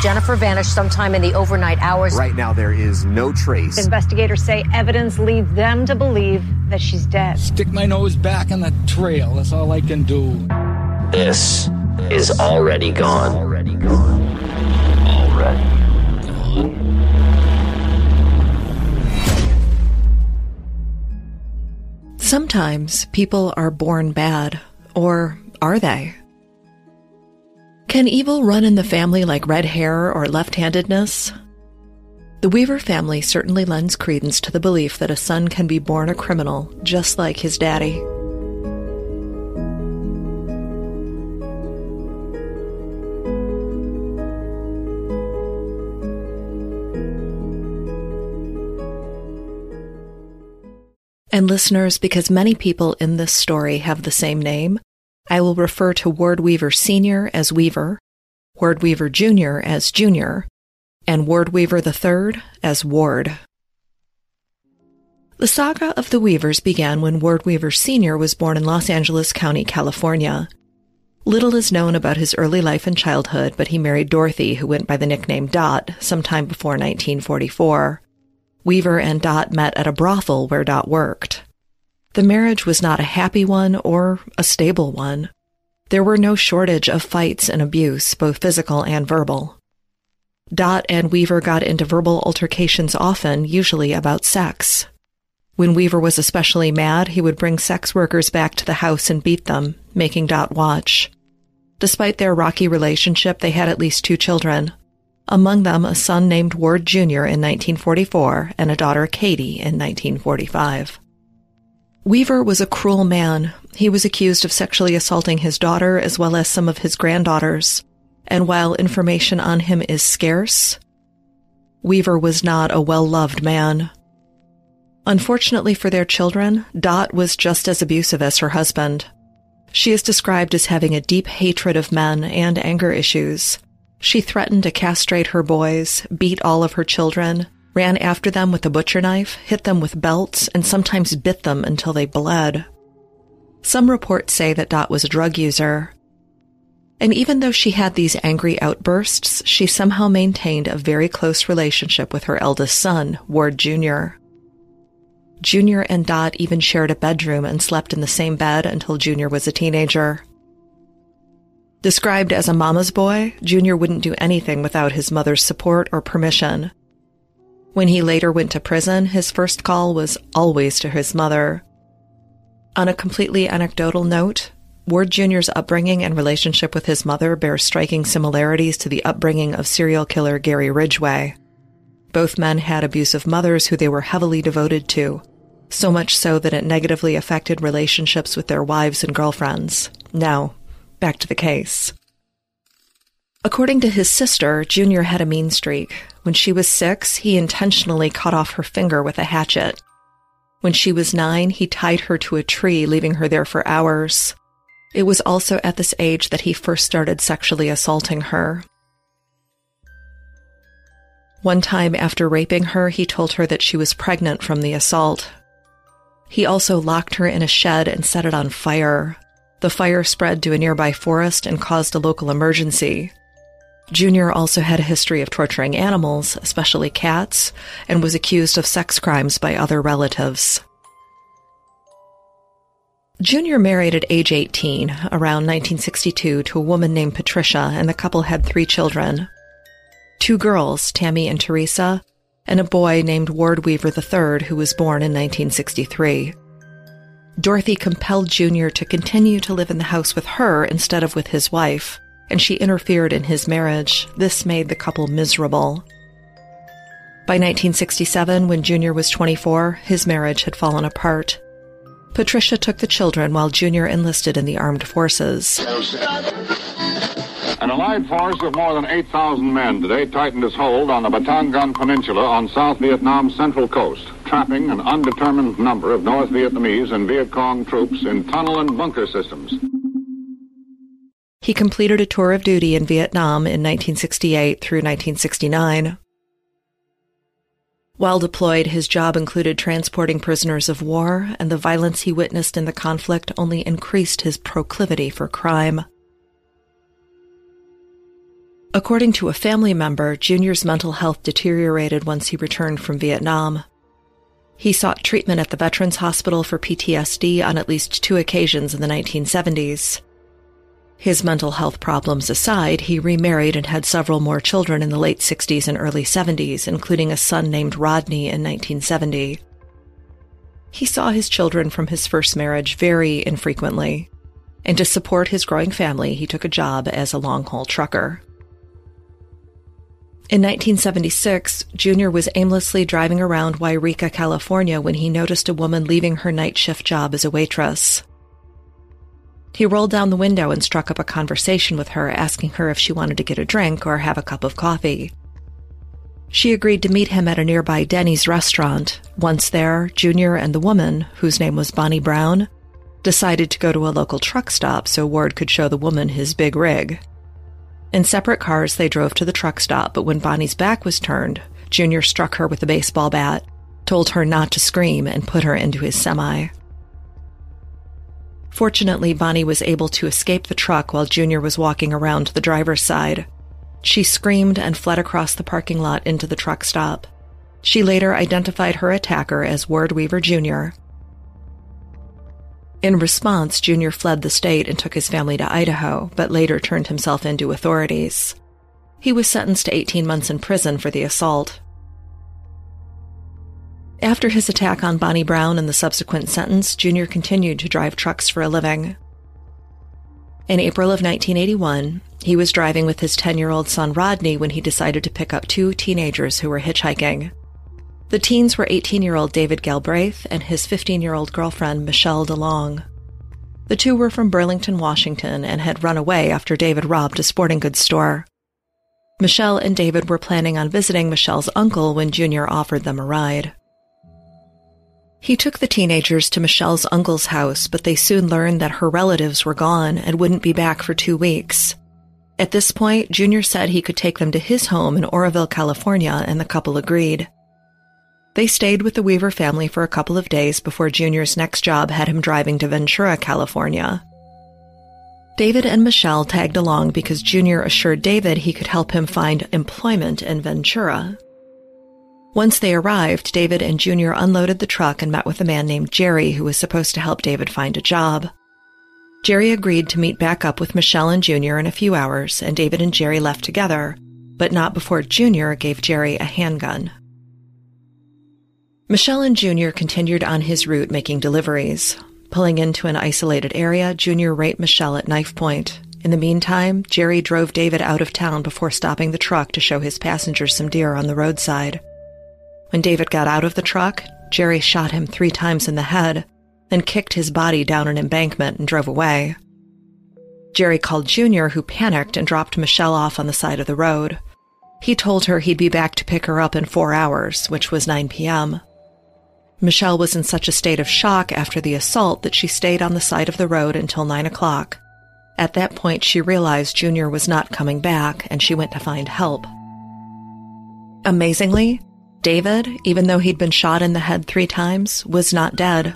Jennifer vanished sometime in the overnight hours. Right now, there is no trace. Investigators say evidence leads them to believe that she's dead. Stick my nose back in the trail. That's all I can do. This is already gone. Already gone. Already gone. Sometimes people are born bad, or are they? Can evil run in the family like red hair or left handedness? The Weaver family certainly lends credence to the belief that a son can be born a criminal just like his daddy. And listeners, because many people in this story have the same name, I will refer to Ward Weaver Sr. as Weaver, Ward Weaver Jr. as Junior, and Ward Weaver III as Ward. The saga of the Weavers began when Ward Weaver Sr. was born in Los Angeles County, California. Little is known about his early life and childhood, but he married Dorothy, who went by the nickname Dot, sometime before 1944. Weaver and Dot met at a brothel where Dot worked. The marriage was not a happy one or a stable one. There were no shortage of fights and abuse, both physical and verbal. Dot and Weaver got into verbal altercations often, usually about sex. When Weaver was especially mad, he would bring sex workers back to the house and beat them, making Dot watch. Despite their rocky relationship, they had at least two children. Among them, a son named Ward Jr. in 1944 and a daughter, Katie, in 1945. Weaver was a cruel man. He was accused of sexually assaulting his daughter as well as some of his granddaughters. And while information on him is scarce, Weaver was not a well loved man. Unfortunately for their children, Dot was just as abusive as her husband. She is described as having a deep hatred of men and anger issues. She threatened to castrate her boys, beat all of her children, ran after them with a butcher knife, hit them with belts, and sometimes bit them until they bled. Some reports say that Dot was a drug user. And even though she had these angry outbursts, she somehow maintained a very close relationship with her eldest son, Ward Jr. Junior and Dot even shared a bedroom and slept in the same bed until Junior was a teenager. Described as a mama's boy, Junior wouldn't do anything without his mother's support or permission. When he later went to prison, his first call was always to his mother. On a completely anecdotal note, Ward Jr.'s upbringing and relationship with his mother bear striking similarities to the upbringing of serial killer Gary Ridgway. Both men had abusive mothers who they were heavily devoted to, so much so that it negatively affected relationships with their wives and girlfriends. Now, back to the case. According to his sister, Junior had a mean streak. When she was six, he intentionally cut off her finger with a hatchet. When she was nine, he tied her to a tree, leaving her there for hours. It was also at this age that he first started sexually assaulting her. One time after raping her, he told her that she was pregnant from the assault. He also locked her in a shed and set it on fire. The fire spread to a nearby forest and caused a local emergency. Junior also had a history of torturing animals, especially cats, and was accused of sex crimes by other relatives. Junior married at age 18, around 1962, to a woman named Patricia, and the couple had three children. Two girls, Tammy and Teresa, and a boy named Ward Weaver III, who was born in 1963. Dorothy compelled Junior to continue to live in the house with her instead of with his wife and she interfered in his marriage. This made the couple miserable. By 1967, when Junior was 24, his marriage had fallen apart. Patricia took the children while Junior enlisted in the armed forces. An allied force of more than 8,000 men today tightened its hold on the Batangan Peninsula on South Vietnam's central coast, trapping an undetermined number of North Vietnamese and Viet Cong troops in tunnel and bunker systems. He completed a tour of duty in Vietnam in 1968 through 1969. While deployed, his job included transporting prisoners of war, and the violence he witnessed in the conflict only increased his proclivity for crime. According to a family member, Junior's mental health deteriorated once he returned from Vietnam. He sought treatment at the Veterans Hospital for PTSD on at least two occasions in the 1970s. His mental health problems aside, he remarried and had several more children in the late 60s and early 70s, including a son named Rodney in 1970. He saw his children from his first marriage very infrequently, and to support his growing family, he took a job as a long haul trucker. In 1976, Junior was aimlessly driving around Yreka, California when he noticed a woman leaving her night shift job as a waitress. He rolled down the window and struck up a conversation with her, asking her if she wanted to get a drink or have a cup of coffee. She agreed to meet him at a nearby Denny's restaurant. Once there, Junior and the woman, whose name was Bonnie Brown, decided to go to a local truck stop so Ward could show the woman his big rig. In separate cars, they drove to the truck stop, but when Bonnie's back was turned, Junior struck her with a baseball bat, told her not to scream, and put her into his semi. Fortunately, Bonnie was able to escape the truck while Junior was walking around the driver's side. She screamed and fled across the parking lot into the truck stop. She later identified her attacker as Ward Weaver Jr. In response, Junior fled the state and took his family to Idaho, but later turned himself in to authorities. He was sentenced to 18 months in prison for the assault. After his attack on Bonnie Brown and the subsequent sentence, Junior continued to drive trucks for a living. In April of 1981, he was driving with his 10 year old son Rodney when he decided to pick up two teenagers who were hitchhiking. The teens were 18 year old David Galbraith and his 15 year old girlfriend Michelle DeLong. The two were from Burlington, Washington, and had run away after David robbed a sporting goods store. Michelle and David were planning on visiting Michelle's uncle when Junior offered them a ride. He took the teenagers to Michelle's uncle's house, but they soon learned that her relatives were gone and wouldn't be back for two weeks. At this point, Junior said he could take them to his home in Oroville, California, and the couple agreed. They stayed with the Weaver family for a couple of days before Junior's next job had him driving to Ventura, California. David and Michelle tagged along because Junior assured David he could help him find employment in Ventura. Once they arrived, David and Junior unloaded the truck and met with a man named Jerry who was supposed to help David find a job. Jerry agreed to meet back up with Michelle and Junior in a few hours, and David and Jerry left together, but not before Junior gave Jerry a handgun. Michelle and Junior continued on his route making deliveries. Pulling into an isolated area, Junior raped Michelle at knife point. In the meantime, Jerry drove David out of town before stopping the truck to show his passengers some deer on the roadside. When David got out of the truck, Jerry shot him three times in the head, then kicked his body down an embankment and drove away. Jerry called Junior, who panicked and dropped Michelle off on the side of the road. He told her he'd be back to pick her up in four hours, which was 9 p.m. Michelle was in such a state of shock after the assault that she stayed on the side of the road until 9 o'clock. At that point, she realized Junior was not coming back and she went to find help. Amazingly, David, even though he'd been shot in the head three times, was not dead.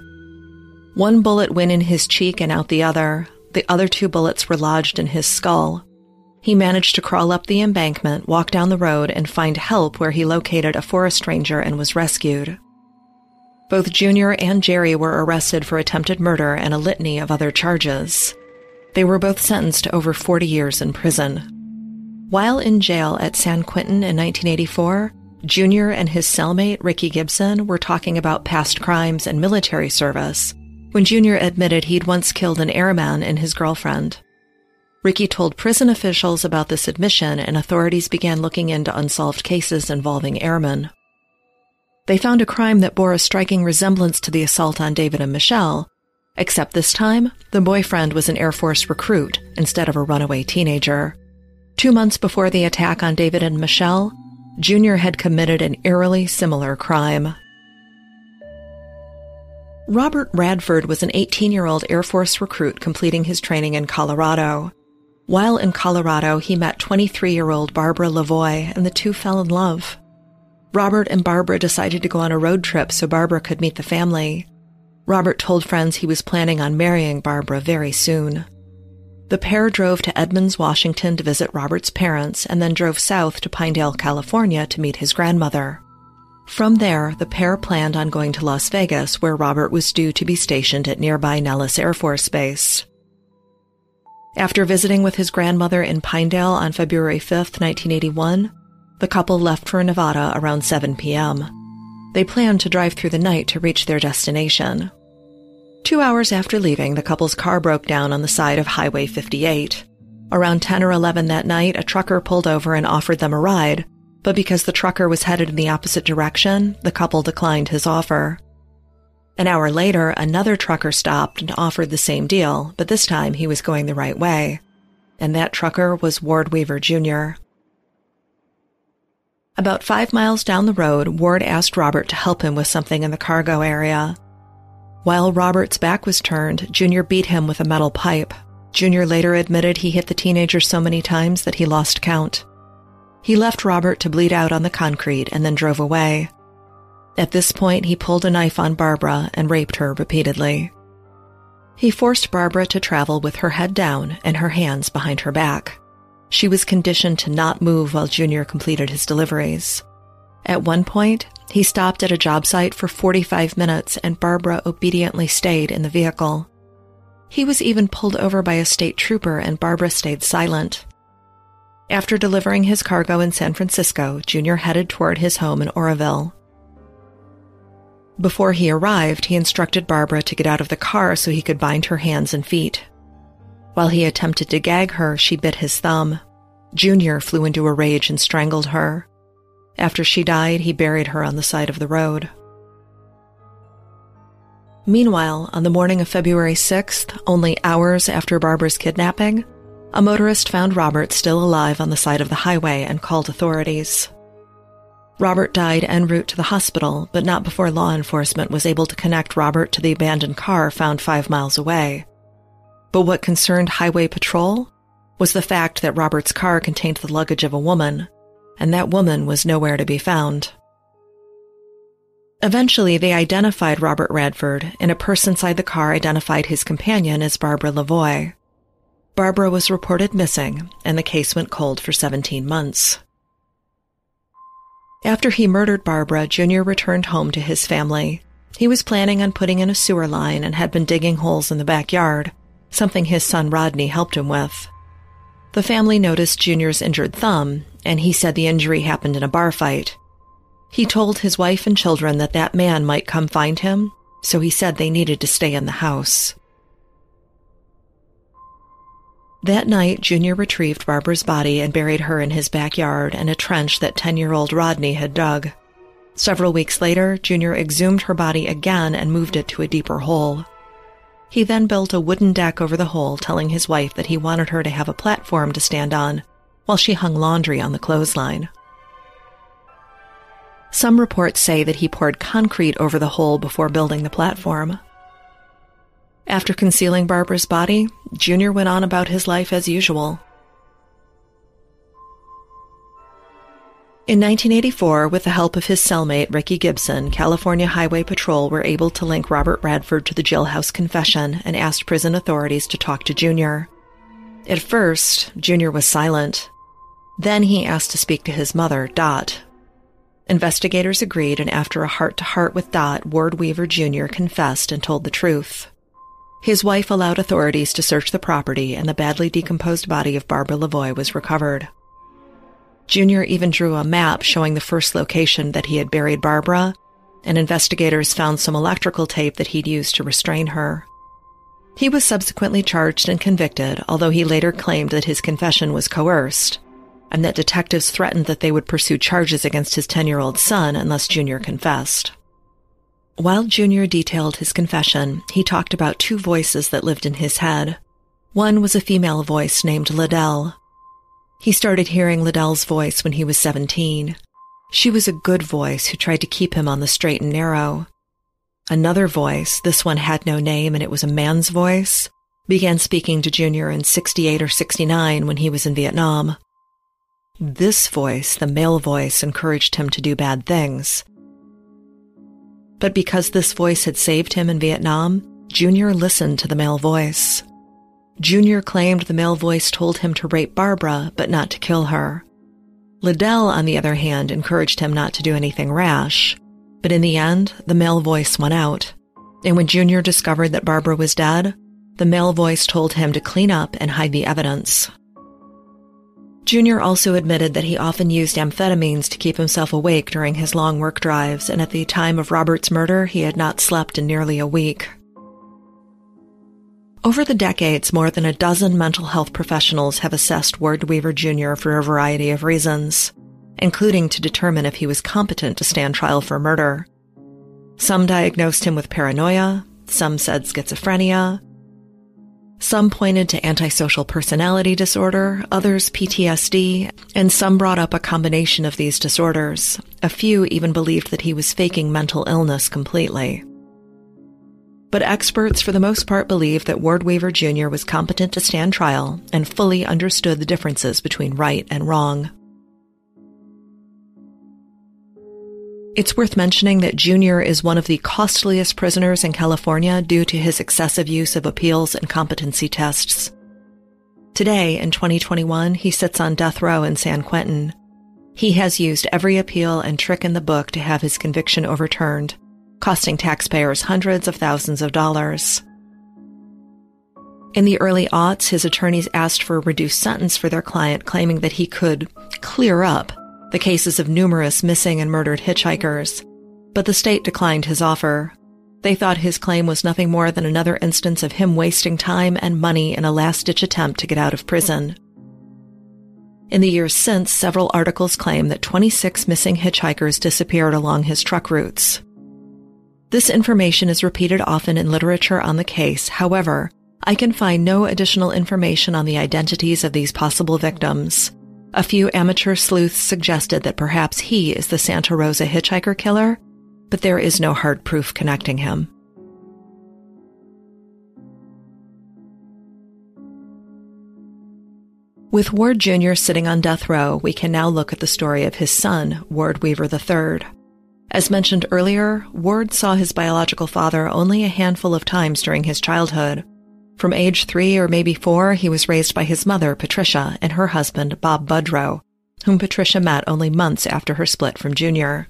One bullet went in his cheek and out the other. The other two bullets were lodged in his skull. He managed to crawl up the embankment, walk down the road, and find help where he located a forest ranger and was rescued. Both Junior and Jerry were arrested for attempted murder and a litany of other charges. They were both sentenced to over 40 years in prison. While in jail at San Quentin in 1984, Junior and his cellmate, Ricky Gibson, were talking about past crimes and military service when Junior admitted he'd once killed an airman and his girlfriend. Ricky told prison officials about this admission, and authorities began looking into unsolved cases involving airmen. They found a crime that bore a striking resemblance to the assault on David and Michelle, except this time, the boyfriend was an Air Force recruit instead of a runaway teenager. Two months before the attack on David and Michelle, Junior had committed an eerily similar crime. Robert Radford was an 18 year old Air Force recruit completing his training in Colorado. While in Colorado, he met 23 year old Barbara Levoy and the two fell in love. Robert and Barbara decided to go on a road trip so Barbara could meet the family. Robert told friends he was planning on marrying Barbara very soon. The pair drove to Edmonds, Washington to visit Robert's parents and then drove south to Pinedale, California to meet his grandmother. From there, the pair planned on going to Las Vegas, where Robert was due to be stationed at nearby Nellis Air Force Base. After visiting with his grandmother in Pinedale on February 5, 1981, the couple left for Nevada around 7 p.m. They planned to drive through the night to reach their destination. Two hours after leaving, the couple's car broke down on the side of Highway 58. Around 10 or 11 that night, a trucker pulled over and offered them a ride, but because the trucker was headed in the opposite direction, the couple declined his offer. An hour later, another trucker stopped and offered the same deal, but this time he was going the right way. And that trucker was Ward Weaver Jr. About five miles down the road, Ward asked Robert to help him with something in the cargo area. While Robert's back was turned, Junior beat him with a metal pipe. Junior later admitted he hit the teenager so many times that he lost count. He left Robert to bleed out on the concrete and then drove away. At this point, he pulled a knife on Barbara and raped her repeatedly. He forced Barbara to travel with her head down and her hands behind her back. She was conditioned to not move while Junior completed his deliveries. At one point, he stopped at a job site for 45 minutes and Barbara obediently stayed in the vehicle. He was even pulled over by a state trooper and Barbara stayed silent. After delivering his cargo in San Francisco, Junior headed toward his home in Oroville. Before he arrived, he instructed Barbara to get out of the car so he could bind her hands and feet. While he attempted to gag her, she bit his thumb. Junior flew into a rage and strangled her. After she died, he buried her on the side of the road. Meanwhile, on the morning of February 6th, only hours after Barbara's kidnapping, a motorist found Robert still alive on the side of the highway and called authorities. Robert died en route to the hospital, but not before law enforcement was able to connect Robert to the abandoned car found five miles away. But what concerned Highway Patrol was the fact that Robert's car contained the luggage of a woman, and that woman was nowhere to be found. Eventually, they identified Robert Radford, and a person inside the car identified his companion as Barbara Levoy. Barbara was reported missing, and the case went cold for 17 months. After he murdered Barbara, Junior returned home to his family. He was planning on putting in a sewer line and had been digging holes in the backyard, something his son Rodney helped him with. The family noticed Junior's injured thumb, and he said the injury happened in a bar fight. He told his wife and children that that man might come find him, so he said they needed to stay in the house. That night, Junior retrieved Barbara's body and buried her in his backyard in a trench that 10 year old Rodney had dug. Several weeks later, Junior exhumed her body again and moved it to a deeper hole. He then built a wooden deck over the hole, telling his wife that he wanted her to have a platform to stand on while she hung laundry on the clothesline. Some reports say that he poured concrete over the hole before building the platform. After concealing Barbara's body, Junior went on about his life as usual. In 1984, with the help of his cellmate Ricky Gibson, California Highway Patrol were able to link Robert Radford to the jailhouse confession and asked prison authorities to talk to Junior. At first, Junior was silent. Then he asked to speak to his mother, Dot. Investigators agreed, and after a heart to heart with Dot, Ward Weaver Jr. confessed and told the truth. His wife allowed authorities to search the property, and the badly decomposed body of Barbara Levoy was recovered. Junior even drew a map showing the first location that he had buried Barbara, and investigators found some electrical tape that he'd used to restrain her. He was subsequently charged and convicted, although he later claimed that his confession was coerced, and that detectives threatened that they would pursue charges against his 10 year old son unless Junior confessed. While Junior detailed his confession, he talked about two voices that lived in his head. One was a female voice named Liddell, He started hearing Liddell's voice when he was 17. She was a good voice who tried to keep him on the straight and narrow. Another voice, this one had no name and it was a man's voice, began speaking to Junior in 68 or 69 when he was in Vietnam. This voice, the male voice, encouraged him to do bad things. But because this voice had saved him in Vietnam, Junior listened to the male voice. Junior claimed the male voice told him to rape Barbara, but not to kill her. Liddell, on the other hand, encouraged him not to do anything rash. But in the end, the male voice won out. And when Junior discovered that Barbara was dead, the male voice told him to clean up and hide the evidence. Junior also admitted that he often used amphetamines to keep himself awake during his long work drives, and at the time of Robert's murder, he had not slept in nearly a week. Over the decades, more than a dozen mental health professionals have assessed Ward Weaver Jr. for a variety of reasons, including to determine if he was competent to stand trial for murder. Some diagnosed him with paranoia, some said schizophrenia, some pointed to antisocial personality disorder, others PTSD, and some brought up a combination of these disorders. A few even believed that he was faking mental illness completely but experts for the most part believe that Ward Weaver Jr. was competent to stand trial and fully understood the differences between right and wrong. It's worth mentioning that Jr. is one of the costliest prisoners in California due to his excessive use of appeals and competency tests. Today, in 2021, he sits on death row in San Quentin. He has used every appeal and trick in the book to have his conviction overturned, costing taxpayers hundreds of thousands of dollars. In the early aughts, his attorneys asked for a reduced sentence for their client, claiming that he could clear up the cases of numerous missing and murdered hitchhikers. But the state declined his offer. They thought his claim was nothing more than another instance of him wasting time and money in a last ditch attempt to get out of prison. In the years since, several articles claim that 26 missing hitchhikers disappeared along his truck routes. This information is repeated often in literature on the case. However, I can find no additional information on the identities of these possible victims. A few amateur sleuths suggested that perhaps he is the Santa Rosa hitchhiker killer, but there is no hard proof connecting him. With Ward Jr. sitting on death row, we can now look at the story of his son, Ward Weaver III. As mentioned earlier, Ward saw his biological father only a handful of times during his childhood. From age three or maybe four, he was raised by his mother, Patricia, and her husband, Bob Budrow, whom Patricia met only months after her split from Junior.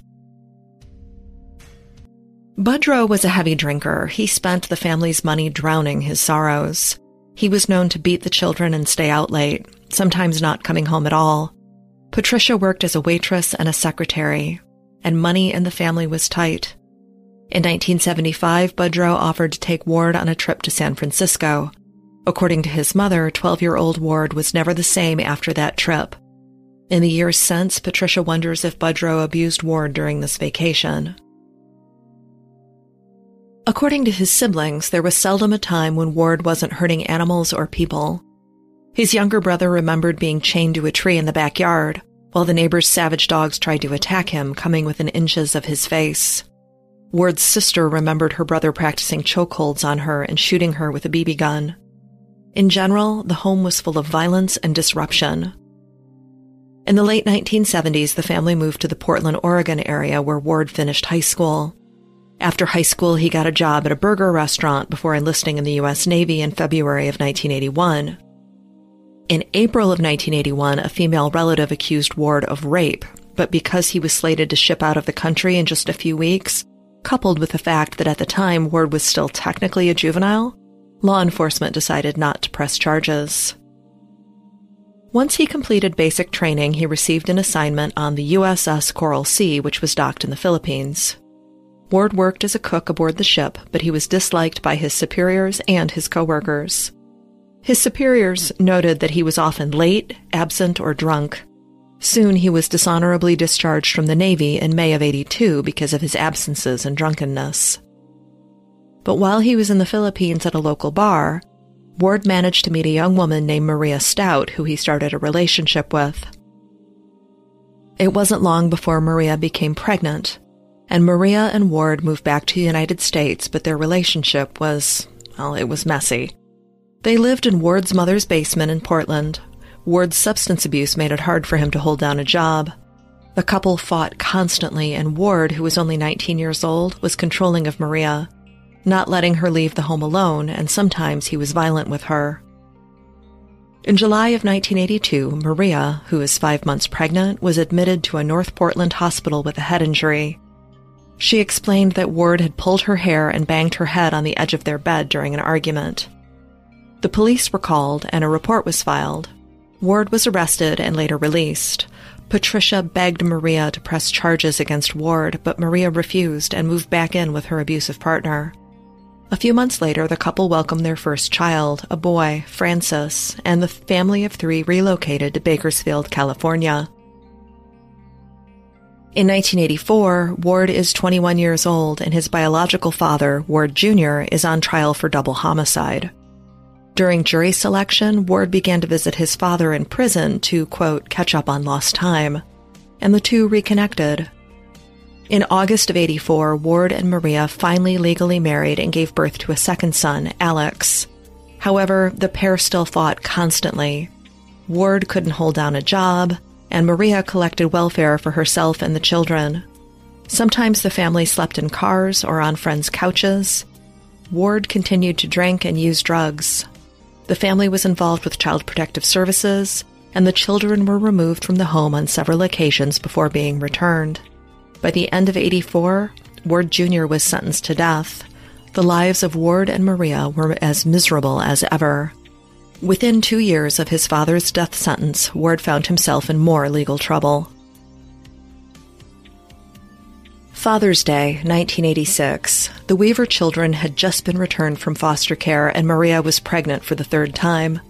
Budrow was a heavy drinker. He spent the family's money drowning his sorrows. He was known to beat the children and stay out late, sometimes not coming home at all. Patricia worked as a waitress and a secretary, and money in the family was tight. In 1975, Budrow offered to take Ward on a trip to San Francisco. According to his mother, 12-year-old Ward was never the same after that trip. In the years since, Patricia wonders if Budrow abused Ward during this vacation. According to his siblings, there was seldom a time when Ward wasn't hurting animals or people. His younger brother remembered being chained to a tree in the backyard, while the neighbor's savage dogs tried to attack him, coming within inches of his face. Ward's sister remembered her brother practicing chokeholds on her and shooting her with a BB gun. In general, the home was full of violence and disruption. In the late 1970s, the family moved to the Portland, Oregon area where Ward finished high school. After high school, he got a job at a burger restaurant before enlisting in the U.S. Navy in February of 1981. In April of 1981, a female relative accused Ward of rape, but because he was slated to ship out of the country in just a few weeks, coupled with the fact that at the time Ward was still technically a juvenile, law enforcement decided not to press charges. Once he completed basic training, he received an assignment on the USS Coral Sea, which was docked in the Philippines. Ward worked as a cook aboard the ship, but he was disliked by his superiors and his coworkers. His superiors noted that he was often late, absent, or drunk. Soon he was dishonorably discharged from the Navy in May of 82 because of his absences and drunkenness. But while he was in the Philippines at a local bar, Ward managed to meet a young woman named Maria Stout, who he started a relationship with. It wasn't long before Maria became pregnant, and Maria and Ward moved back to the United States, but their relationship was, well, it was messy. They lived in Ward's mother's basement in Portland. Ward's substance abuse made it hard for him to hold down a job. The couple fought constantly, and Ward, who was only 19 years old, was controlling of Maria, not letting her leave the home alone, and sometimes he was violent with her. In July of 1982, Maria, who was five months pregnant, was admitted to a North Portland hospital with a head injury. She explained that Ward had pulled her hair and banged her head on the edge of their bed during an argument. The police were called and a report was filed. Ward was arrested and later released. Patricia begged Maria to press charges against Ward, but Maria refused and moved back in with her abusive partner. A few months later, the couple welcomed their first child, a boy, Francis, and the family of three relocated to Bakersfield, California. In 1984, Ward is 21 years old and his biological father, Ward Jr., is on trial for double homicide. During jury selection, Ward began to visit his father in prison to, quote, catch up on lost time, and the two reconnected. In August of 84, Ward and Maria finally legally married and gave birth to a second son, Alex. However, the pair still fought constantly. Ward couldn't hold down a job, and Maria collected welfare for herself and the children. Sometimes the family slept in cars or on friends' couches. Ward continued to drink and use drugs. The family was involved with Child Protective Services, and the children were removed from the home on several occasions before being returned. By the end of 84, Ward Jr. was sentenced to death. The lives of Ward and Maria were as miserable as ever. Within two years of his father's death sentence, Ward found himself in more legal trouble. Father's Day, 1986. The Weaver children had just been returned from foster care, and Maria was pregnant for the third time.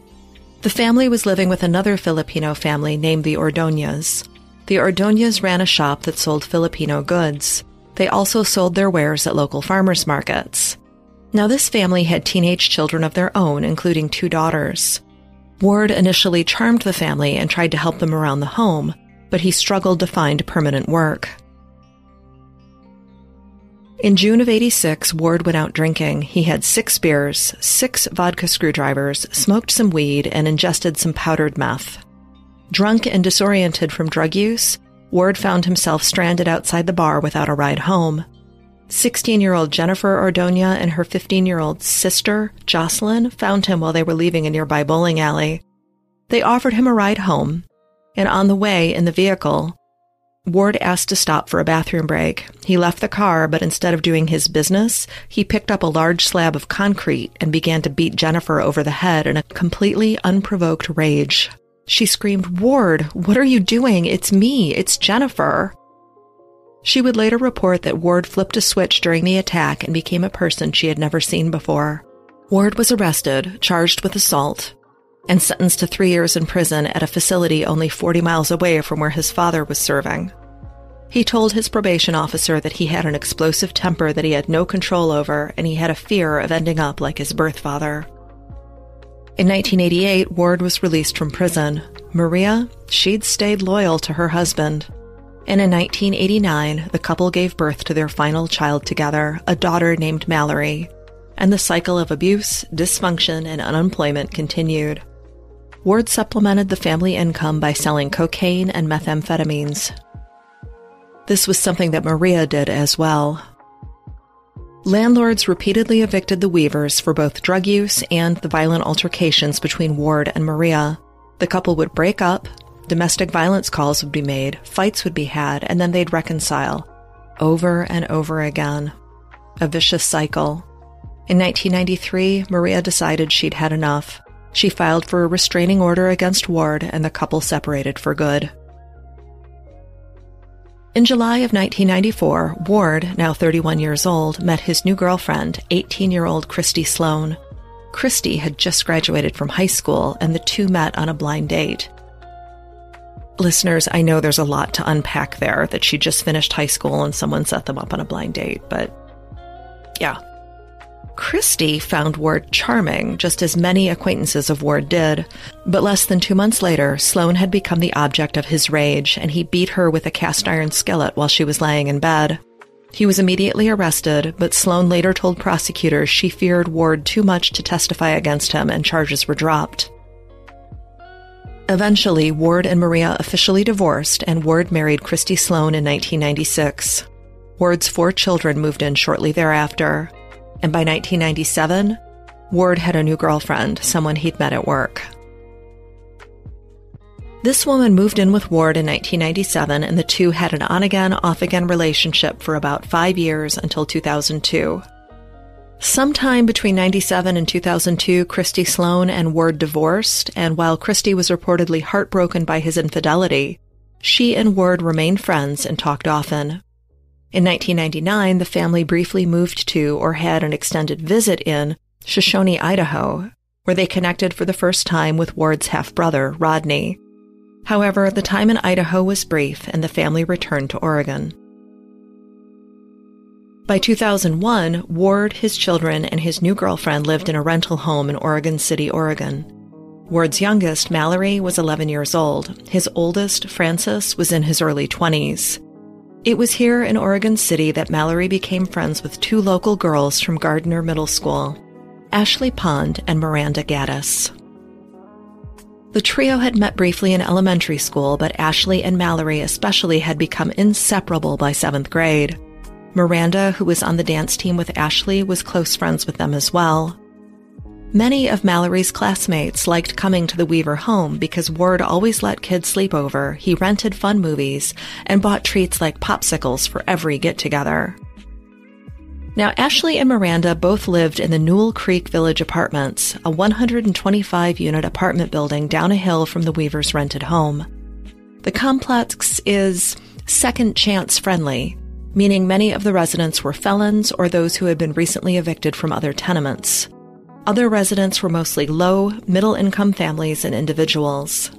The family was living with another Filipino family named the Ordonez. The Ordonez ran a shop that sold Filipino goods. They also sold their wares at local farmers markets. Now, this family had teenage children of their own, including two daughters. Ward initially charmed the family and tried to help them around the home, but he struggled to find permanent work. In June of 86, Ward went out drinking. He had six beers, six vodka screwdrivers, smoked some weed, and ingested some powdered meth. Drunk and disoriented from drug use, Ward found himself stranded outside the bar without a ride home. 16 year old Jennifer Ordonia and her 15 year old sister, Jocelyn, found him while they were leaving a nearby bowling alley. They offered him a ride home, and on the way in the vehicle, Ward asked to stop for a bathroom break. He left the car, but instead of doing his business, he picked up a large slab of concrete and began to beat Jennifer over the head in a completely unprovoked rage. She screamed, Ward, what are you doing? It's me. It's Jennifer. She would later report that Ward flipped a switch during the attack and became a person she had never seen before. Ward was arrested, charged with assault, and sentenced to three years in prison at a facility only 40 miles away from where his father was serving. He told his probation officer that he had an explosive temper that he had no control over and he had a fear of ending up like his birth father. In 1988, Ward was released from prison. Maria, she'd stayed loyal to her husband. And in 1989, the couple gave birth to their final child together, a daughter named Mallory. And the cycle of abuse, dysfunction, and unemployment continued. Ward supplemented the family income by selling cocaine and methamphetamines. This was something that Maria did as well. Landlords repeatedly evicted the Weavers for both drug use and the violent altercations between Ward and Maria. The couple would break up, domestic violence calls would be made, fights would be had, and then they'd reconcile. Over and over again. A vicious cycle. In 1993, Maria decided she'd had enough. She filed for a restraining order against Ward, and the couple separated for good. In July of 1994, Ward, now 31 years old, met his new girlfriend, 18 year old Christy Sloan. Christy had just graduated from high school, and the two met on a blind date. Listeners, I know there's a lot to unpack there that she just finished high school and someone set them up on a blind date, but yeah. Christy found Ward charming, just as many acquaintances of Ward did. But less than two months later, Sloan had become the object of his rage, and he beat her with a cast iron skillet while she was laying in bed. He was immediately arrested, but Sloan later told prosecutors she feared Ward too much to testify against him and charges were dropped. Eventually, Ward and Maria officially divorced, and Ward married Christy Sloan in 1996. Ward's four children moved in shortly thereafter, and by 1997, Ward had a new girlfriend, someone he'd met at work. This woman moved in with Ward in 1997, and the two had an on again, off again relationship for about five years until 2002. Sometime between 97 and 2002, Christy Sloan and Ward divorced, and while Christy was reportedly heartbroken by his infidelity, she and Ward remained friends and talked often. In 1999, the family briefly moved to or had an extended visit in Shoshone, Idaho, where they connected for the first time with Ward's half brother, Rodney. However, the time in Idaho was brief and the family returned to Oregon. By 2001, Ward, his children, and his new girlfriend lived in a rental home in Oregon City, Oregon. Ward's youngest, Mallory, was 11 years old. His oldest, Francis, was in his early 20s. It was here in Oregon City that Mallory became friends with two local girls from Gardner Middle School, Ashley Pond and Miranda Gaddis. The trio had met briefly in elementary school, but Ashley and Mallory especially had become inseparable by seventh grade. Miranda, who was on the dance team with Ashley, was close friends with them as well. Many of Mallory's classmates liked coming to the Weaver home because Ward always let kids sleep over, he rented fun movies, and bought treats like popsicles for every get together. Now, Ashley and Miranda both lived in the Newell Creek Village Apartments, a 125 unit apartment building down a hill from the Weavers' rented home. The complex is second chance friendly, meaning many of the residents were felons or those who had been recently evicted from other tenements. Other residents were mostly low, middle income families and individuals.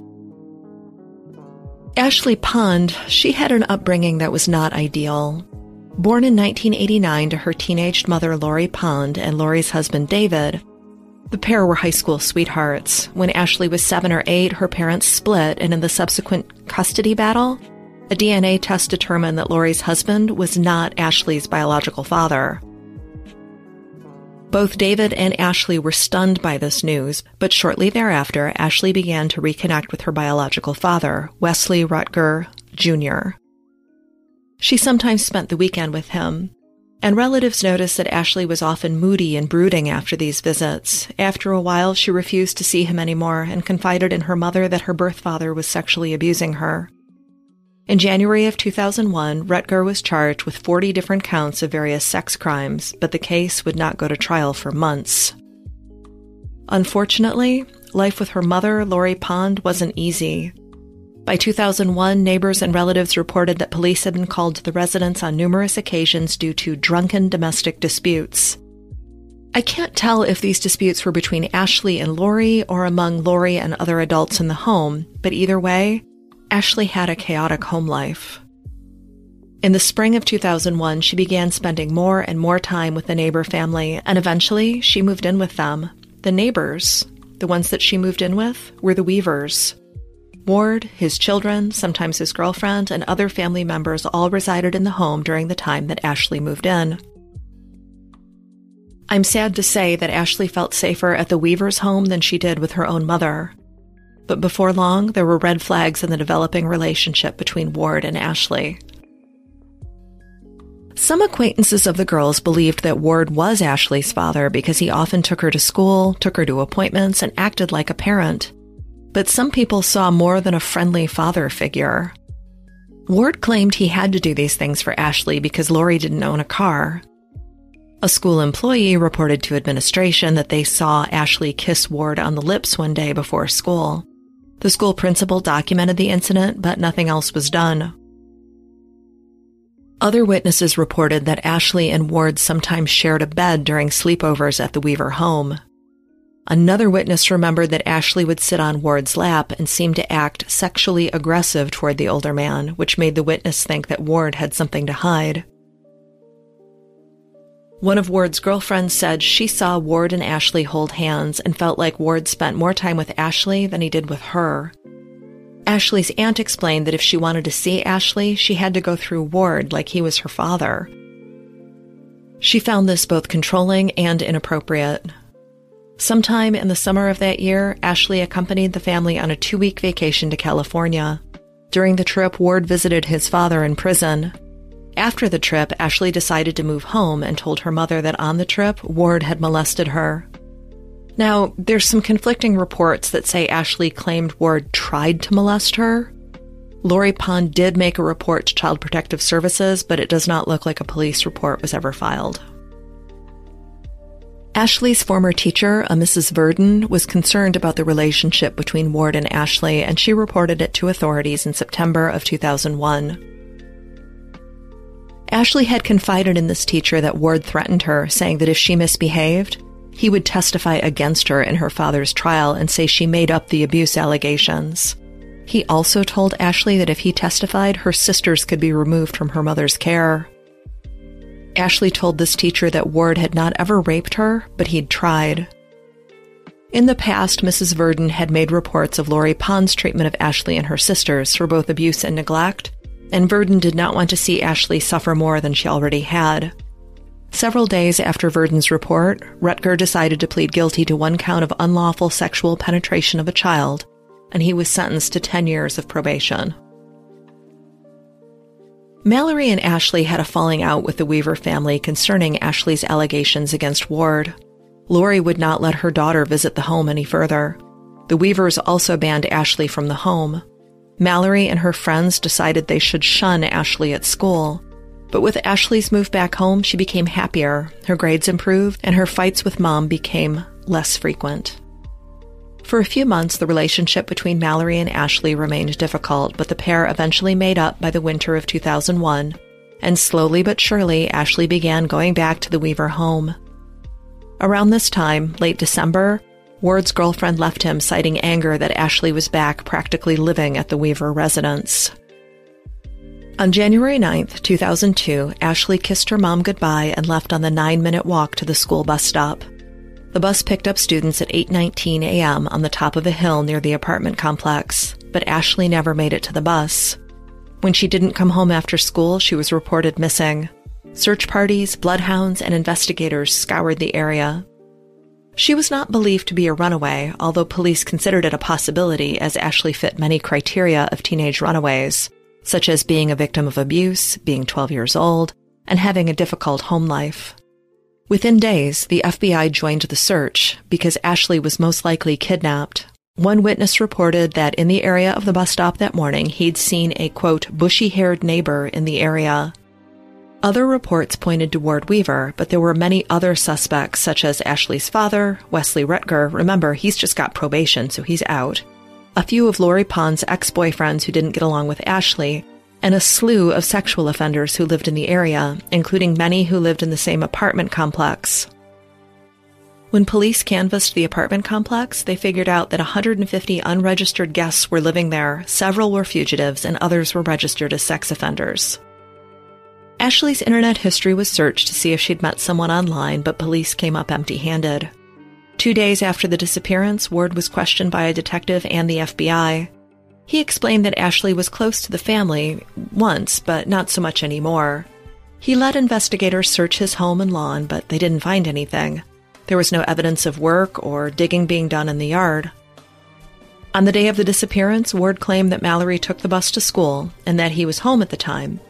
Ashley Pond, she had an upbringing that was not ideal. Born in 1989 to her teenaged mother Lori Pond and Lori's husband David, the pair were high school sweethearts. When Ashley was seven or eight, her parents split, and in the subsequent custody battle, a DNA test determined that Lori's husband was not Ashley's biological father. Both David and Ashley were stunned by this news, but shortly thereafter, Ashley began to reconnect with her biological father, Wesley Roettger Jr. She sometimes spent the weekend with him, and relatives noticed that Ashley was often moody and brooding after these visits. After a while, she refused to see him anymore and confided in her mother that her birth father was sexually abusing her. In January of 2001, Roettger was charged with 40 different counts of various sex crimes, but the case would not go to trial for months. Unfortunately, life with her mother, Lori Pond, wasn't easy. By 2001, neighbors and relatives reported that police had been called to the residence on numerous occasions due to drunken domestic disputes. I can't tell if these disputes were between Ashley and Lori or among Lori and other adults in the home, but either way, Ashley had a chaotic home life. In the spring of 2001, she began spending more and more time with the neighbor family, and eventually she moved in with them. The neighbors, the ones that she moved in with, were the Weavers. Ward, his children, sometimes his girlfriend, and other family members all resided in the home during the time that Ashley moved in. I'm sad to say that Ashley felt safer at the Weaver's home than she did with her own mother. But before long, there were red flags in the developing relationship between Ward and Ashley. Some acquaintances of the girls believed that Ward was Ashley's father because he often took her to school, took her to appointments, and acted like a parent but some people saw more than a friendly father figure. Ward claimed he had to do these things for Ashley because Lori didn't own a car. A school employee reported to administration that they saw Ashley kiss Ward on the lips one day before school. The school principal documented the incident, but nothing else was done. Other witnesses reported that Ashley and Ward sometimes shared a bed during sleepovers at the Weaver home. Another witness remembered that Ashley would sit on Ward's lap and seem to act sexually aggressive toward the older man, which made the witness think that Ward had something to hide. One of Ward's girlfriends said she saw Ward and Ashley hold hands and felt like Ward spent more time with Ashley than he did with her. Ashley's aunt explained that if she wanted to see Ashley, she had to go through Ward like he was her father. She found this both controlling and inappropriate. Sometime in the summer of that year, Ashley accompanied the family on a two week vacation to California. During the trip, Ward visited his father in prison. After the trip, Ashley decided to move home and told her mother that on the trip, Ward had molested her. Now, there's some conflicting reports that say Ashley claimed Ward tried to molest her. Lori Pond did make a report to Child Protective Services, but it does not look like a police report was ever filed. Ashley's former teacher, a Mrs. Verdon, was concerned about the relationship between Ward and Ashley, and she reported it to authorities in September of 2001. Ashley had confided in this teacher that Ward threatened her, saying that if she misbehaved, he would testify against her in her father's trial and say she made up the abuse allegations. He also told Ashley that if he testified, her sisters could be removed from her mother's care. Ashley told this teacher that Ward had not ever raped her, but he'd tried. In the past, Mrs. Verdon had made reports of Lori Pond's treatment of Ashley and her sisters for both abuse and neglect, and Verdon did not want to see Ashley suffer more than she already had. Several days after Verdon's report, Roettger decided to plead guilty to one count of unlawful sexual penetration of a child, and he was sentenced to 10 years of probation. Mallory and Ashley had a falling out with the Weaver family concerning Ashley's allegations against Ward. Lori would not let her daughter visit the home any further. The Weavers also banned Ashley from the home. Mallory and her friends decided they should shun Ashley at school. But with Ashley's move back home, she became happier, her grades improved, and her fights with mom became less frequent. For a few months, the relationship between Mallory and Ashley remained difficult, but the pair eventually made up by the winter of 2001, and slowly but surely, Ashley began going back to the Weaver home. Around this time, late December, Ward's girlfriend left him, citing anger that Ashley was back practically living at the Weaver residence. On January 9th, 2002, Ashley kissed her mom goodbye and left on the nine minute walk to the school bus stop. The bus picked up students at 8:19 a.m. on the top of a hill near the apartment complex, but Ashley never made it to the bus. When she didn't come home after school, she was reported missing. Search parties, bloodhounds, and investigators scoured the area. She was not believed to be a runaway, although police considered it a possibility as Ashley fit many criteria of teenage runaways, such as being a victim of abuse, being 12 years old, and having a difficult home life. Within days, the FBI joined the search because Ashley was most likely kidnapped. One witness reported that in the area of the bus stop that morning, he'd seen a quote, bushy haired neighbor in the area. Other reports pointed to Ward Weaver, but there were many other suspects, such as Ashley's father, Wesley Roettger. Remember, he's just got probation, so he's out. A few of Lori Pond's ex boyfriends who didn't get along with Ashley, and a slew of sexual offenders who lived in the area, including many who lived in the same apartment complex. When police canvassed the apartment complex, they figured out that 150 unregistered guests were living there, several were fugitives, and others were registered as sex offenders. Ashley's internet history was searched to see if she'd met someone online, but police came up empty handed. Two days after the disappearance, Ward was questioned by a detective and the FBI. He explained that Ashley was close to the family once, but not so much anymore. He let investigators search his home and lawn, but they didn't find anything. There was no evidence of work or digging being done in the yard. On the day of the disappearance, Ward claimed that Mallory took the bus to school and that he was home at the time.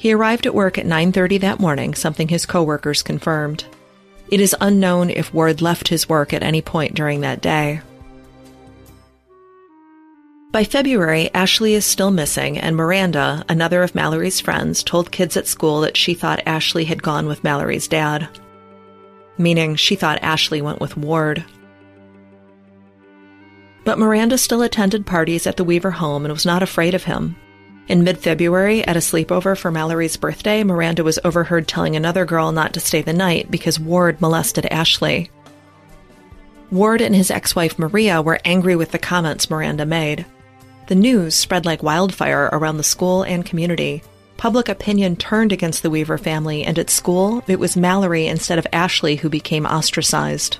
He arrived at work at 9:30 that morning, something his coworkers confirmed. It is unknown if Ward left his work at any point during that day. By February, Ashley is still missing, and Miranda, another of Mallory's friends, told kids at school that she thought Ashley had gone with Mallory's dad. Meaning, she thought Ashley went with Ward. But Miranda still attended parties at the Weaver home and was not afraid of him. In mid February, at a sleepover for Mallory's birthday, Miranda was overheard telling another girl not to stay the night because Ward molested Ashley. Ward and his ex wife Maria were angry with the comments Miranda made. The news spread like wildfire around the school and community. public opinion turned against the Weaver family, and at school, it was Mallory instead of Ashley who became ostracized.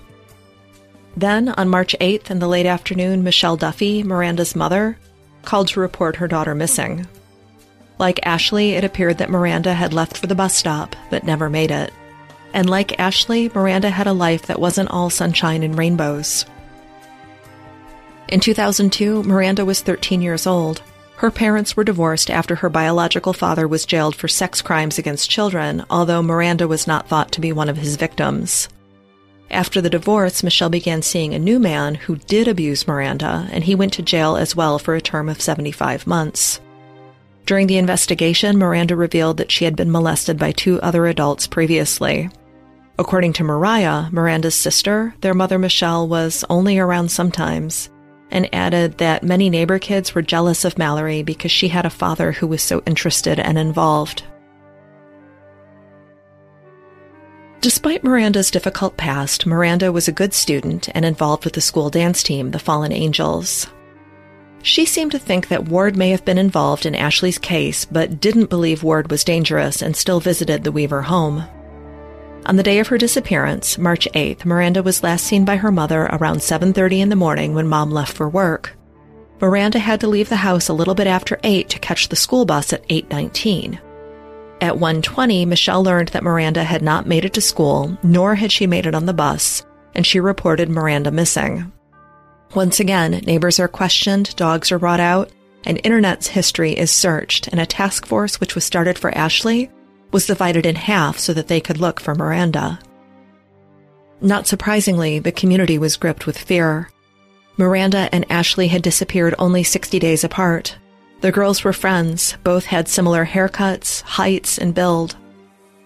Then, on March 8th in the late afternoon, Michelle Duffy, Miranda's mother, called to report her daughter missing. Like Ashley, it appeared that Miranda had left for the bus stop, but never made it. And like Ashley, Miranda had a life that wasn't all sunshine and rainbows. In 2002, Miranda was 13 years old. Her parents were divorced after her biological father was jailed for sex crimes against children, although Miranda was not thought to be one of his victims. After the divorce, Michelle began seeing a new man who did abuse Miranda, and he went to jail as well for a term of 75 months. During the investigation, Miranda revealed that she had been molested by two other adults previously. According to Mariah, Miranda's sister, their mother Michelle was only around sometimes, and added that many neighbor kids were jealous of Mallory because she had a father who was so interested and involved. Despite Miranda's difficult past, Miranda was a good student and involved with the school dance team, the Fallen Angels. She seemed to think that Ward may have been involved in Ashley's case, but didn't believe Ward was dangerous and still visited the Weaver home. On the day of her disappearance, March 8th, Miranda was last seen by her mother around 7:30 in the morning when mom left for work. Miranda had to leave the house a little bit after 8 to catch the school bus at 8:19. At 1:20, Michelle learned that Miranda had not made it to school, nor had she made it on the bus, and she reported Miranda missing. Once again, neighbors are questioned, dogs are brought out, and internet's history is searched, and a task force which was started for Ashley was divided in half so that they could look for Miranda. Not surprisingly, the community was gripped with fear. Miranda and Ashley had disappeared only 60 days apart, the girls were friends. Both had similar haircuts, heights, and build.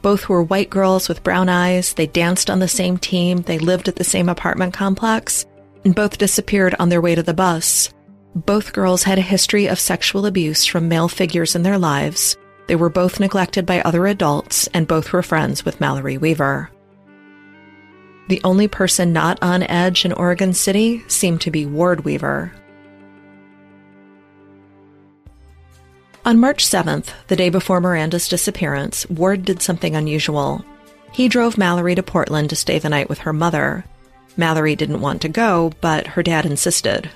Both were white girls with brown eyes. They danced on the same team. They lived at the same apartment complex. And both disappeared on their way to the bus. Both girls had a history of sexual abuse from male figures in their lives. They were both neglected by other adults, and both were friends with Mallory Weaver. The only person not on edge in Oregon City seemed to be Ward Weaver, On March 7th, the day before Miranda's disappearance, Ward did something unusual. He drove Mallory to Portland to stay the night with her mother. Mallory didn't want to go, but her dad insisted.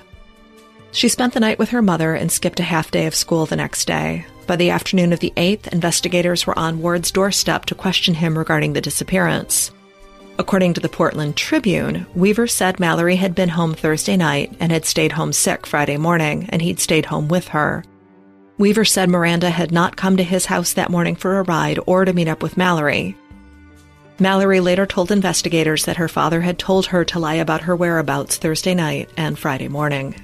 She spent the night with her mother and skipped a half day of school the next day. By the afternoon of the 8th, investigators were on Ward's doorstep to question him regarding the disappearance. According to the Portland Tribune, Weaver said Mallory had been home Thursday night and had stayed home sick Friday morning, and he'd stayed home with her. Weaver said Miranda had not come to his house that morning for a ride or to meet up with Mallory. Mallory later told investigators that her father had told her to lie about her whereabouts Thursday night and Friday morning.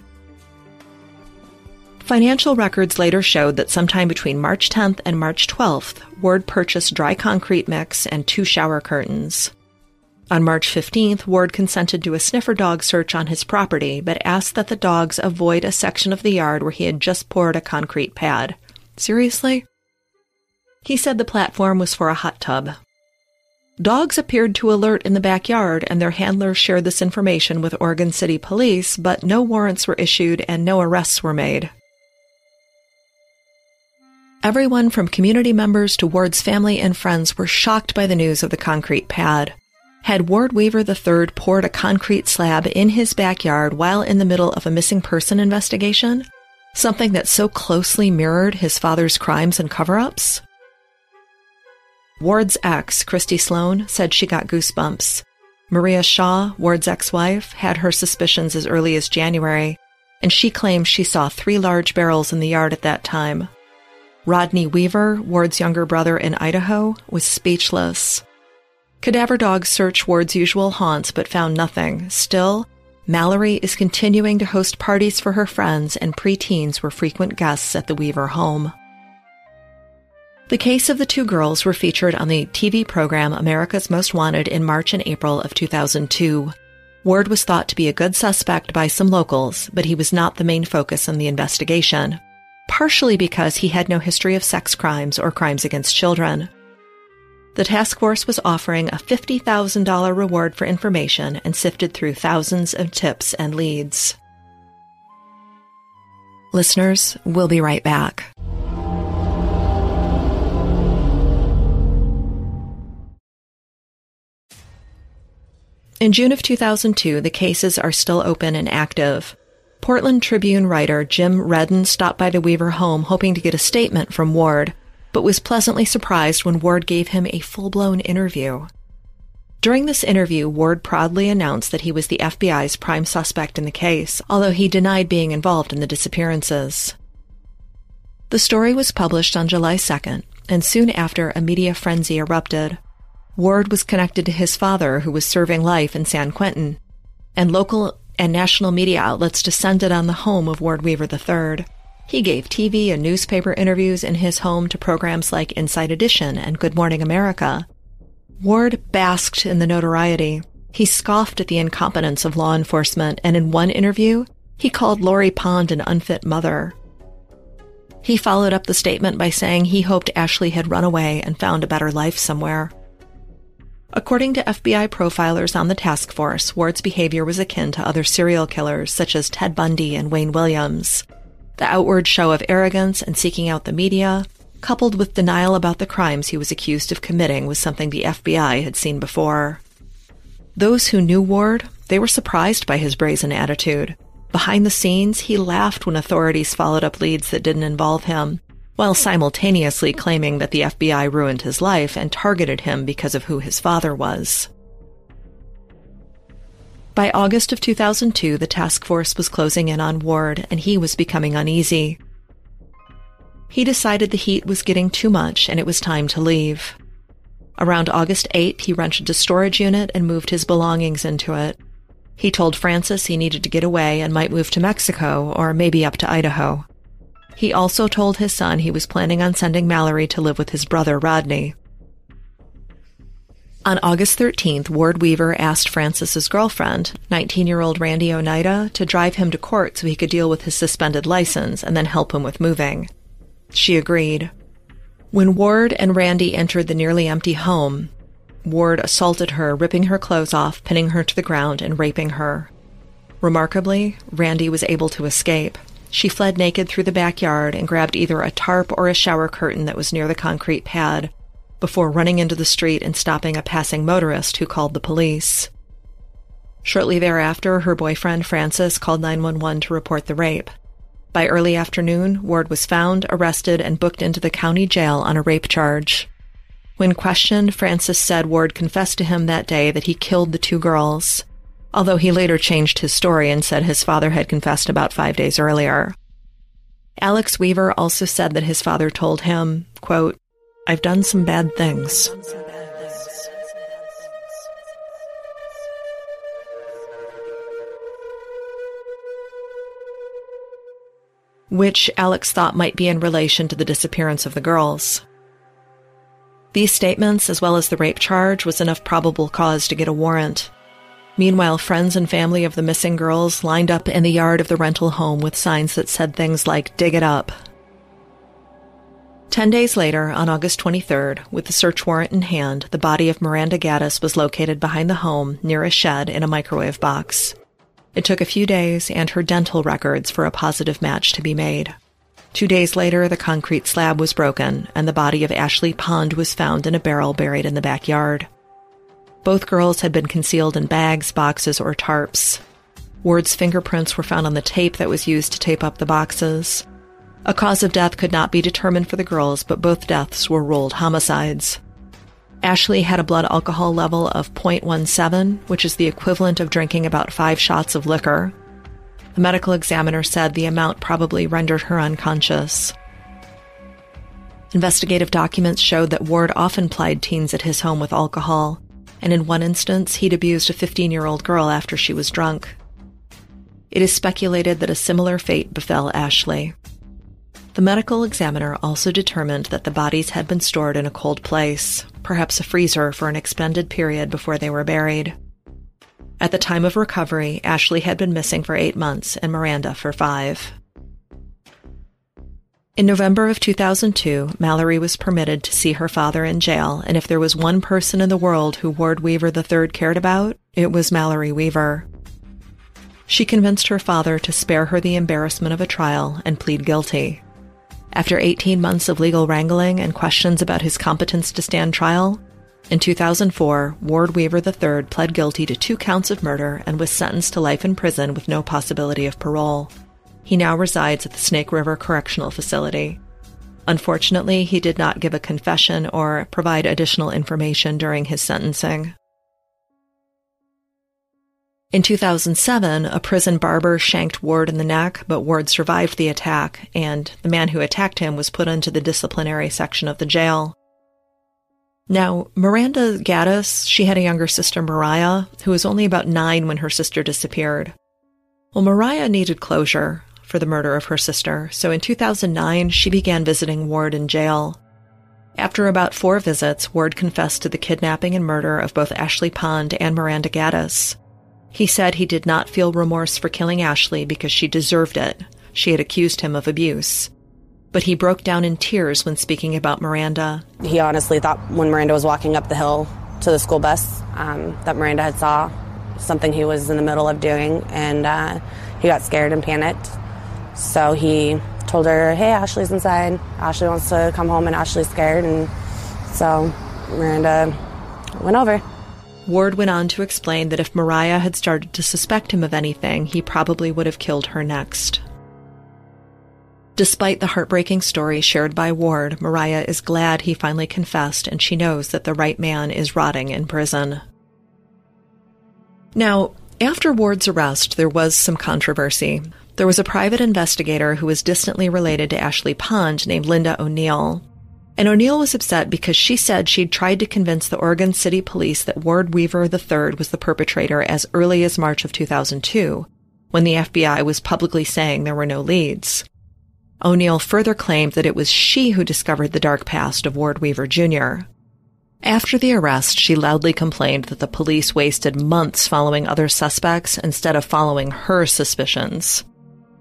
Financial records later showed that sometime between March 10th and March 12th, Ward purchased dry concrete mix and two shower curtains. On March 15th, Ward consented to a sniffer dog search on his property, but asked that the dogs avoid a section of the yard where he had just poured a concrete pad. Seriously? He said the platform was for a hot tub. Dogs appeared to alert in the backyard, and their handlers shared this information with Oregon City Police, but no warrants were issued and no arrests were made. Everyone from community members to Ward's family and friends were shocked by the news of the concrete pad. Had Ward Weaver III poured a concrete slab in his backyard while in the middle of a missing person investigation? Something that so closely mirrored his father's crimes and cover ups? Ward's ex, Christy Sloan, said she got goosebumps. Maria Shaw, Ward's ex wife, had her suspicions as early as January, and she claims she saw three large barrels in the yard at that time. Rodney Weaver, Ward's younger brother in Idaho, was speechless. Cadaver dogs searched Ward's usual haunts but found nothing. Still, Mallory is continuing to host parties for her friends, and preteens were frequent guests at the Weaver home. The case of the two girls were featured on the TV program America's Most Wanted in March and April of 2002. Ward was thought to be a good suspect by some locals, but he was not the main focus in the investigation, partially because he had no history of sex crimes or crimes against children. The task force was offering a $50,000 reward for information and sifted through thousands of tips and leads. Listeners, we'll be right back. In June of 2002, the cases are still open and active. Portland Tribune writer Jim Redden stopped by the Weaver home hoping to get a statement from Ward, but was pleasantly surprised when Ward gave him a full blown interview. During this interview, Ward proudly announced that he was the FBI's prime suspect in the case, although he denied being involved in the disappearances. The story was published on July 2nd, and soon after, a media frenzy erupted. Ward was connected to his father, who was serving life in San Quentin, and local and national media outlets descended on the home of Ward Weaver III. He gave TV and newspaper interviews in his home to programs like Inside Edition and Good Morning America. Ward basked in the notoriety. He scoffed at the incompetence of law enforcement, and in one interview, he called Lori Pond an unfit mother. He followed up the statement by saying he hoped Ashley had run away and found a better life somewhere. According to FBI profilers on the task force, Ward's behavior was akin to other serial killers such as Ted Bundy and Wayne Williams. The outward show of arrogance and seeking out the media, coupled with denial about the crimes he was accused of committing, was something the FBI had seen before. Those who knew Ward, they were surprised by his brazen attitude. Behind the scenes, he laughed when authorities followed up leads that didn't involve him, while simultaneously claiming that the FBI ruined his life and targeted him because of who his father was. By August of 2002, the task force was closing in on Ward and he was becoming uneasy. He decided the heat was getting too much and it was time to leave. Around August 8th, he rented a storage unit and moved his belongings into it. He told Francis he needed to get away and might move to Mexico or maybe up to Idaho. He also told his son he was planning on sending Mallory to live with his brother Rodney. On August 13th, Ward Weaver asked Francis's girlfriend, 19-year-old Randy Oneida, to drive him to court so he could deal with his suspended license and then help him with moving. She agreed. When Ward and Randy entered the nearly empty home, Ward assaulted her, ripping her clothes off, pinning her to the ground, and raping her. Remarkably, Randy was able to escape. She fled naked through the backyard and grabbed either a tarp or a shower curtain that was near the concrete pad before running into the street and stopping a passing motorist who called the police. Shortly thereafter, her boyfriend Francis called 911 to report the rape. By early afternoon, Ward was found, arrested, and booked into the county jail on a rape charge. When questioned, Francis said Ward confessed to him that day that he killed the two girls although he later changed his story and said his father had confessed about five days earlier. Alex Weaver also said that his father told him, quote, I've done some bad things. Which Alex thought might be in relation to the disappearance of the girls. These statements, as well as the rape charge, was enough probable cause to get a warrant. Meanwhile, friends and family of the missing girls lined up in the yard of the rental home with signs that said things like, dig it up. Ten days later, on August 23rd, with the search warrant in hand, the body of Miranda Gaddis was located behind the home near a shed in a microwave box. It took a few days and her dental records for a positive match to be made. Two days later, the concrete slab was broken and the body of Ashley Pond was found in a barrel buried in the backyard. Both girls had been concealed in bags, boxes, or tarps. Ward's fingerprints were found on the tape that was used to tape up the boxes. A cause of death could not be determined for the girls, but both deaths were ruled homicides. Ashley had a blood alcohol level of 0.17, which is the equivalent of drinking about five shots of liquor. The medical examiner said the amount probably rendered her unconscious. Investigative documents showed that Ward often plied teens at his home with alcohol and in one instance, he'd abused a 15 year old girl after she was drunk. It is speculated that a similar fate befell Ashley. The medical examiner also determined that the bodies had been stored in a cold place, perhaps a freezer, for an extended period before they were buried. At the time of recovery, Ashley had been missing for eight months and Miranda for five. In November of 2002, Mallory was permitted to see her father in jail, and if there was one person in the world who Ward Weaver III cared about, it was Mallory Weaver. She convinced her father to spare her the embarrassment of a trial and plead guilty. After 18 months of legal wrangling and questions about his competence to stand trial, In 2004, Ward Weaver III pled guilty to two counts of murder and was sentenced to life in prison with no possibility of parole. He now resides at the Snake River Correctional Facility. Unfortunately, he did not give a confession or provide additional information during his sentencing. In 2007, a prison barber shanked Ward in the neck, but Ward survived the attack, and the man who attacked him was put into the disciplinary section of the jail. Now, Miranda Gaddis, she had a younger sister, Mariah, who was only about nine when her sister disappeared. Well, Mariah needed closure for the murder of her sister, so in 2009, she began visiting Ward in jail. After about four visits, Ward confessed to the kidnapping and murder of both Ashley Pond and Miranda Gaddis. He said he did not feel remorse for killing Ashley because she deserved it. She had accused him of abuse. But he broke down in tears when speaking about Miranda. He honestly thought when Miranda was walking up the hill to the school bus um, that Miranda had saw something he was in the middle of doing, and uh, he got scared and panicked. So he told her, "Hey, Ashley's inside. Ashley wants to come home, and Ashley's scared." And so Miranda went over. Ward went on to explain that if Mariah had started to suspect him of anything, he probably would have killed her next. Despite the heartbreaking story shared by Ward, Mariah is glad he finally confessed and she knows that the right man is rotting in prison. Now, after Ward's arrest, there was some controversy. There was a private investigator who was distantly related to Ashley Pond named Linda O'Neill. And O'Neill was upset because she said she'd tried to convince the Oregon City Police that Ward Weaver III was the perpetrator as early as March of 2002, when the FBI was publicly saying there were no leads. O'Neill further claimed that it was she who discovered the dark past of Ward Weaver Jr. After the arrest, she loudly complained that the police wasted months following other suspects instead of following her suspicions.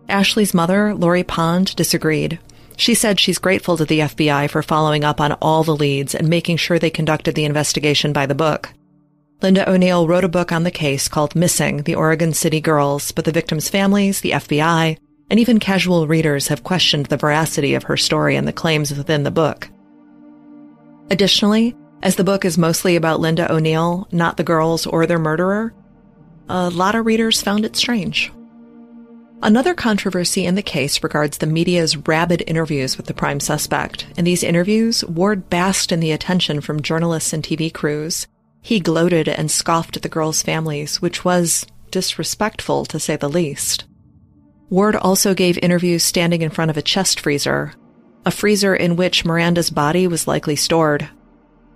Ashley's mother, Lori Pond, disagreed. She said she's grateful to the FBI for following up on all the leads and making sure they conducted the investigation by the book. Linda O'Neill wrote a book on the case called Missing the Oregon City Girls, but the victims' families, the FBI, and even casual readers have questioned the veracity of her story and the claims within the book. Additionally, as the book is mostly about Linda O'Neill, not the girls or their murderer, a lot of readers found it strange. Another controversy in the case regards the media's rabid interviews with the prime suspect. In these interviews, Ward basked in the attention from journalists and TV crews. He gloated and scoffed at the girls' families, which was disrespectful to say the least. Ward also gave interviews standing in front of a chest freezer, a freezer in which Miranda's body was likely stored.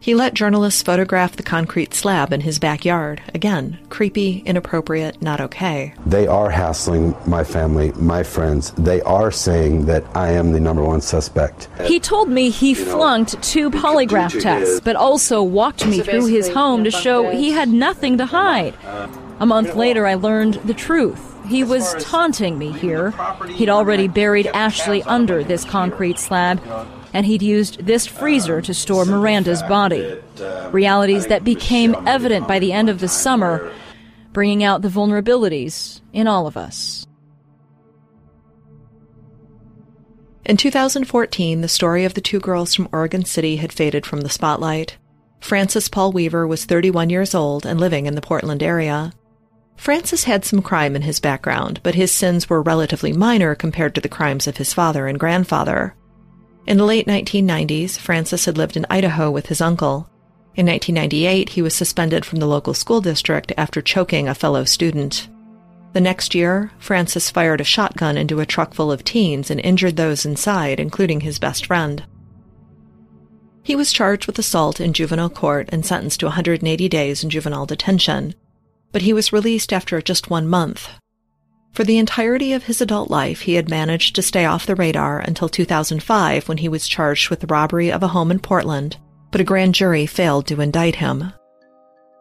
He let journalists photograph the concrete slab in his backyard. Again, creepy, inappropriate, not okay. They are hassling my family, my friends. They are saying that I am the number one suspect. He told me he flunked two polygraph tests, but also walked me through his home to show he had nothing to hide. A month later, I learned the truth. He was taunting me here. He'd already buried Ashley under this concrete slab and he'd used this freezer to store Miranda's body. Realities that became evident by the end of the summer, bringing out the vulnerabilities in all of us. In 2014, the story of the two girls from Oregon City had faded from the spotlight. Francis Paul Weaver was 31 years old and living in the Portland area. Francis had some crime in his background, but his sins were relatively minor compared to the crimes of his father and grandfather. In the late 1990s, Francis had lived in Idaho with his uncle. In 1998, he was suspended from the local school district after choking a fellow student. The next year, Francis fired a shotgun into a truck full of teens and injured those inside, including his best friend. He was charged with assault in juvenile court and sentenced to 180 days in juvenile detention, but he was released after just one month, for the entirety of his adult life, he had managed to stay off the radar until 2005 when he was charged with the robbery of a home in Portland, but a grand jury failed to indict him.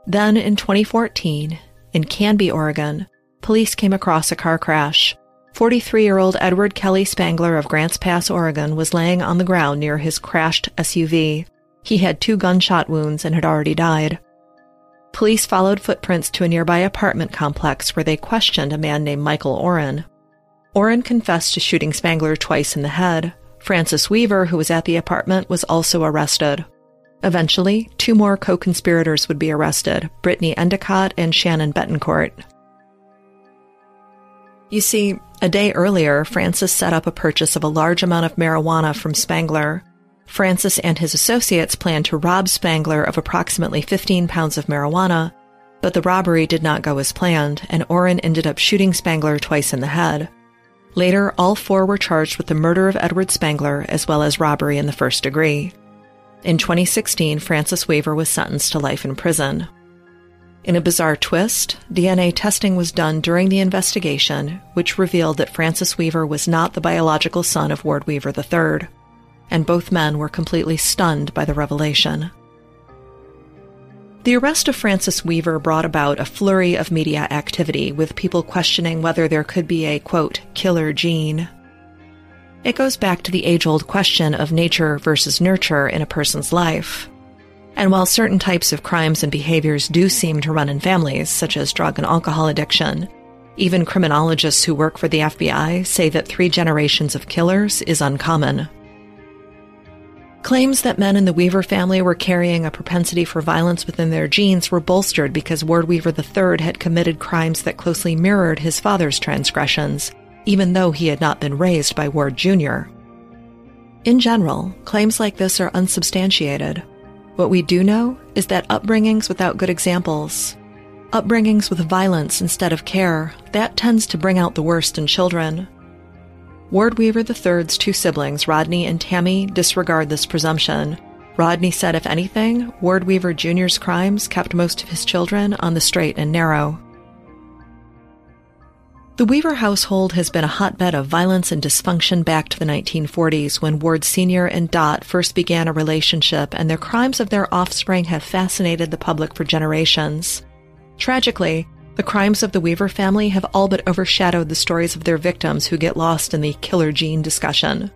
Then in 2014, in Canby, Oregon, police came across a car crash. 43 year old Edward Kelly Spangler of Grants Pass, Oregon was laying on the ground near his crashed SUV. He had two gunshot wounds and had already died. Police followed footprints to a nearby apartment complex where they questioned a man named Michael Oren. Oren confessed to shooting Spangler twice in the head. Francis Weaver, who was at the apartment, was also arrested. Eventually, two more co conspirators would be arrested Brittany Endicott and Shannon Betancourt. You see, a day earlier, Francis set up a purchase of a large amount of marijuana from Spangler. Francis and his associates planned to rob Spangler of approximately 15 pounds of marijuana, but the robbery did not go as planned, and Oren ended up shooting Spangler twice in the head. Later, all four were charged with the murder of Edward Spangler as well as robbery in the first degree. In 2016, Francis Weaver was sentenced to life in prison. In a bizarre twist, DNA testing was done during the investigation, which revealed that Francis Weaver was not the biological son of Ward Weaver III, and both men were completely stunned by the revelation. The arrest of Francis Weaver brought about a flurry of media activity, with people questioning whether there could be a, quote, killer gene. It goes back to the age old question of nature versus nurture in a person's life. And while certain types of crimes and behaviors do seem to run in families, such as drug and alcohol addiction, even criminologists who work for the FBI say that three generations of killers is uncommon. Claims that men in the Weaver family were carrying a propensity for violence within their genes were bolstered because Ward Weaver III had committed crimes that closely mirrored his father's transgressions, even though he had not been raised by Ward Jr. In general, claims like this are unsubstantiated. What we do know is that upbringings without good examples, upbringings with violence instead of care, that tends to bring out the worst in children. Ward Weaver III's two siblings, Rodney and Tammy, disregard this presumption. Rodney said, if anything, Ward Weaver Jr.'s crimes kept most of his children on the straight and narrow. The Weaver household has been a hotbed of violence and dysfunction back to the 1940s when Ward Sr. and Dot first began a relationship, and the crimes of their offspring have fascinated the public for generations. Tragically, the crimes of the Weaver family have all but overshadowed the stories of their victims who get lost in the killer gene discussion.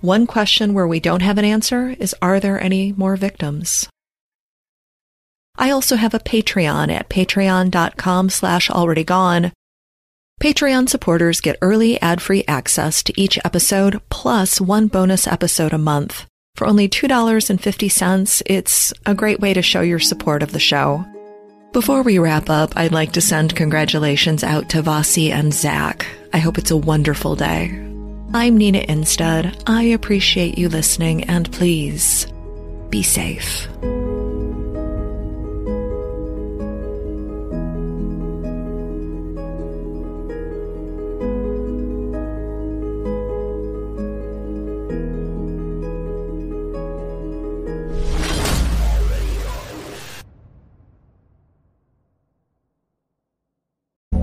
One question where we don't have an answer is are there any more victims? I also have a Patreon at patreon.com slash already gone. Patreon supporters get early ad-free access to each episode plus one bonus episode a month. For only $2.50, it's a great way to show your support of the show. Before we wrap up, I'd like to send congratulations out to Vasi and Zach. I hope it's a wonderful day. I'm Nina Innsted. I appreciate you listening, and please be safe.